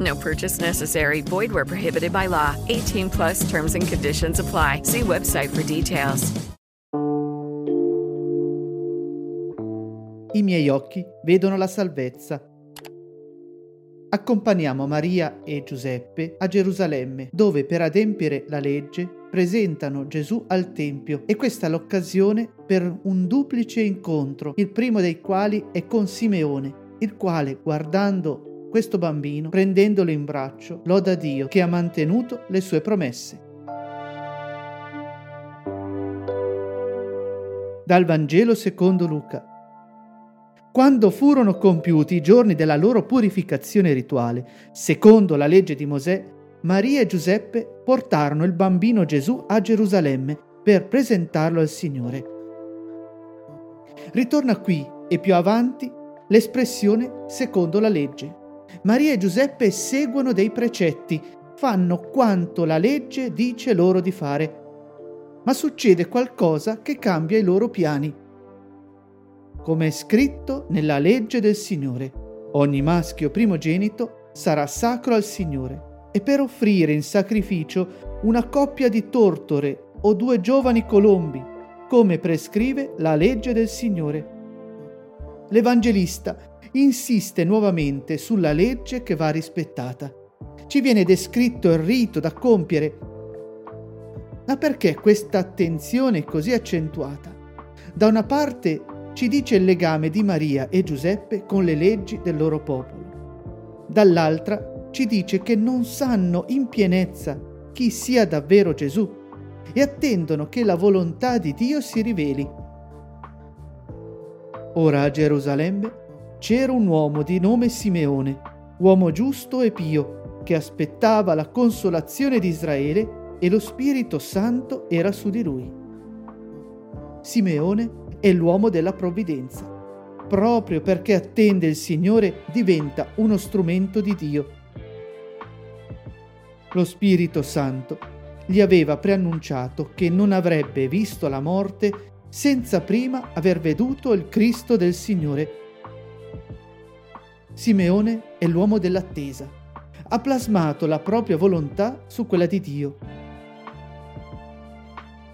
No purchase necessary. Void where prohibited by law. 18 plus terms and conditions apply. See website for details. I miei occhi vedono la salvezza. Accompagniamo Maria e Giuseppe a Gerusalemme, dove per adempiere la legge presentano Gesù al Tempio e questa è l'occasione per un duplice incontro, il primo dei quali è con Simeone, il quale, guardando questo bambino, prendendolo in braccio, loda Dio che ha mantenuto le sue promesse. Dal Vangelo secondo Luca. Quando furono compiuti i giorni della loro purificazione rituale, secondo la legge di Mosè, Maria e Giuseppe portarono il bambino Gesù a Gerusalemme per presentarlo al Signore. Ritorna qui e più avanti l'espressione secondo la legge. Maria e Giuseppe seguono dei precetti, fanno quanto la legge dice loro di fare, ma succede qualcosa che cambia i loro piani. Come è scritto nella legge del Signore, ogni maschio primogenito sarà sacro al Signore e per offrire in sacrificio una coppia di tortore o due giovani colombi, come prescrive la legge del Signore. L'Evangelista insiste nuovamente sulla legge che va rispettata. Ci viene descritto il rito da compiere. Ma perché questa attenzione così accentuata? Da una parte ci dice il legame di Maria e Giuseppe con le leggi del loro popolo. Dall'altra ci dice che non sanno in pienezza chi sia davvero Gesù e attendono che la volontà di Dio si riveli. Ora a Gerusalemme c'era un uomo di nome Simeone, uomo giusto e pio, che aspettava la consolazione di Israele e lo Spirito Santo era su di lui. Simeone è l'uomo della provvidenza. Proprio perché attende il Signore diventa uno strumento di Dio. Lo Spirito Santo gli aveva preannunciato che non avrebbe visto la morte senza prima aver veduto il Cristo del Signore. Simeone è l'uomo dell'attesa. Ha plasmato la propria volontà su quella di Dio.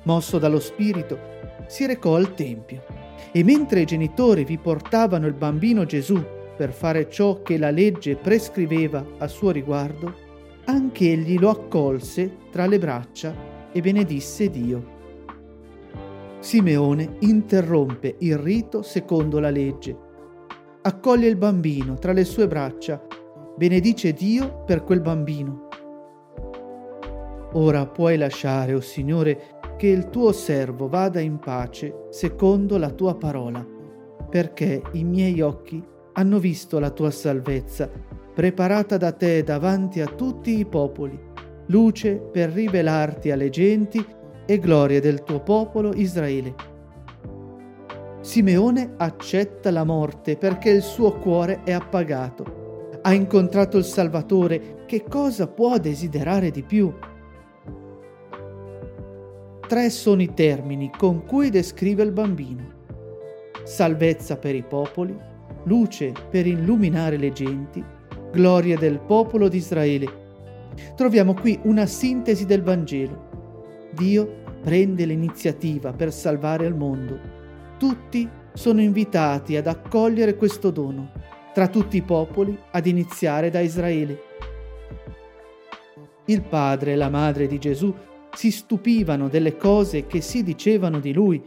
Mosso dallo Spirito, si recò al Tempio e mentre i genitori vi portavano il bambino Gesù per fare ciò che la legge prescriveva a suo riguardo, anche egli lo accolse tra le braccia e benedisse Dio. Simeone interrompe il rito secondo la legge, accoglie il bambino tra le sue braccia, benedice Dio per quel bambino. Ora puoi lasciare, o oh Signore, che il tuo servo vada in pace secondo la tua parola, perché i miei occhi hanno visto la tua salvezza, preparata da te davanti a tutti i popoli, luce per rivelarti alle genti e gloria del tuo popolo Israele. Simeone accetta la morte perché il suo cuore è appagato. Ha incontrato il Salvatore, che cosa può desiderare di più? Tre sono i termini con cui descrive il bambino. Salvezza per i popoli, luce per illuminare le genti, gloria del popolo di Israele. Troviamo qui una sintesi del Vangelo. Dio prende l'iniziativa per salvare il mondo. Tutti sono invitati ad accogliere questo dono, tra tutti i popoli, ad iniziare da Israele. Il padre e la madre di Gesù si stupivano delle cose che si dicevano di lui,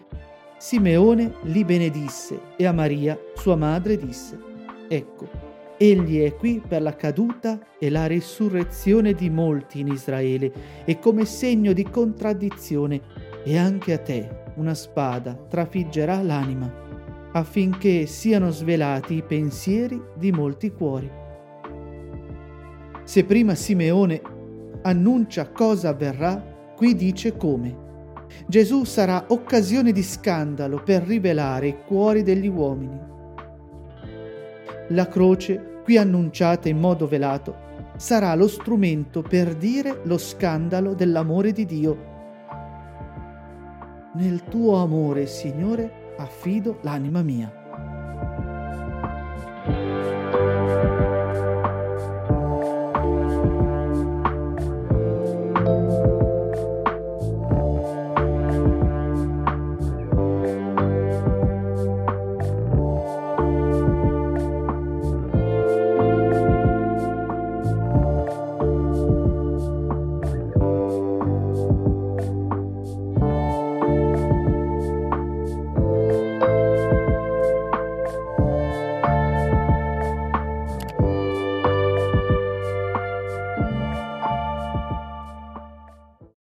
Simeone li benedisse e a Maria, sua madre, disse, Ecco, egli è qui per la caduta e la risurrezione di molti in Israele e come segno di contraddizione, e anche a te una spada trafiggerà l'anima, affinché siano svelati i pensieri di molti cuori. Se prima Simeone annuncia cosa avverrà, qui dice come. Gesù sarà occasione di scandalo per rivelare i cuori degli uomini. La croce, qui annunciata in modo velato, sarà lo strumento per dire lo scandalo dell'amore di Dio. Nel tuo amore, Signore, affido l'anima mia.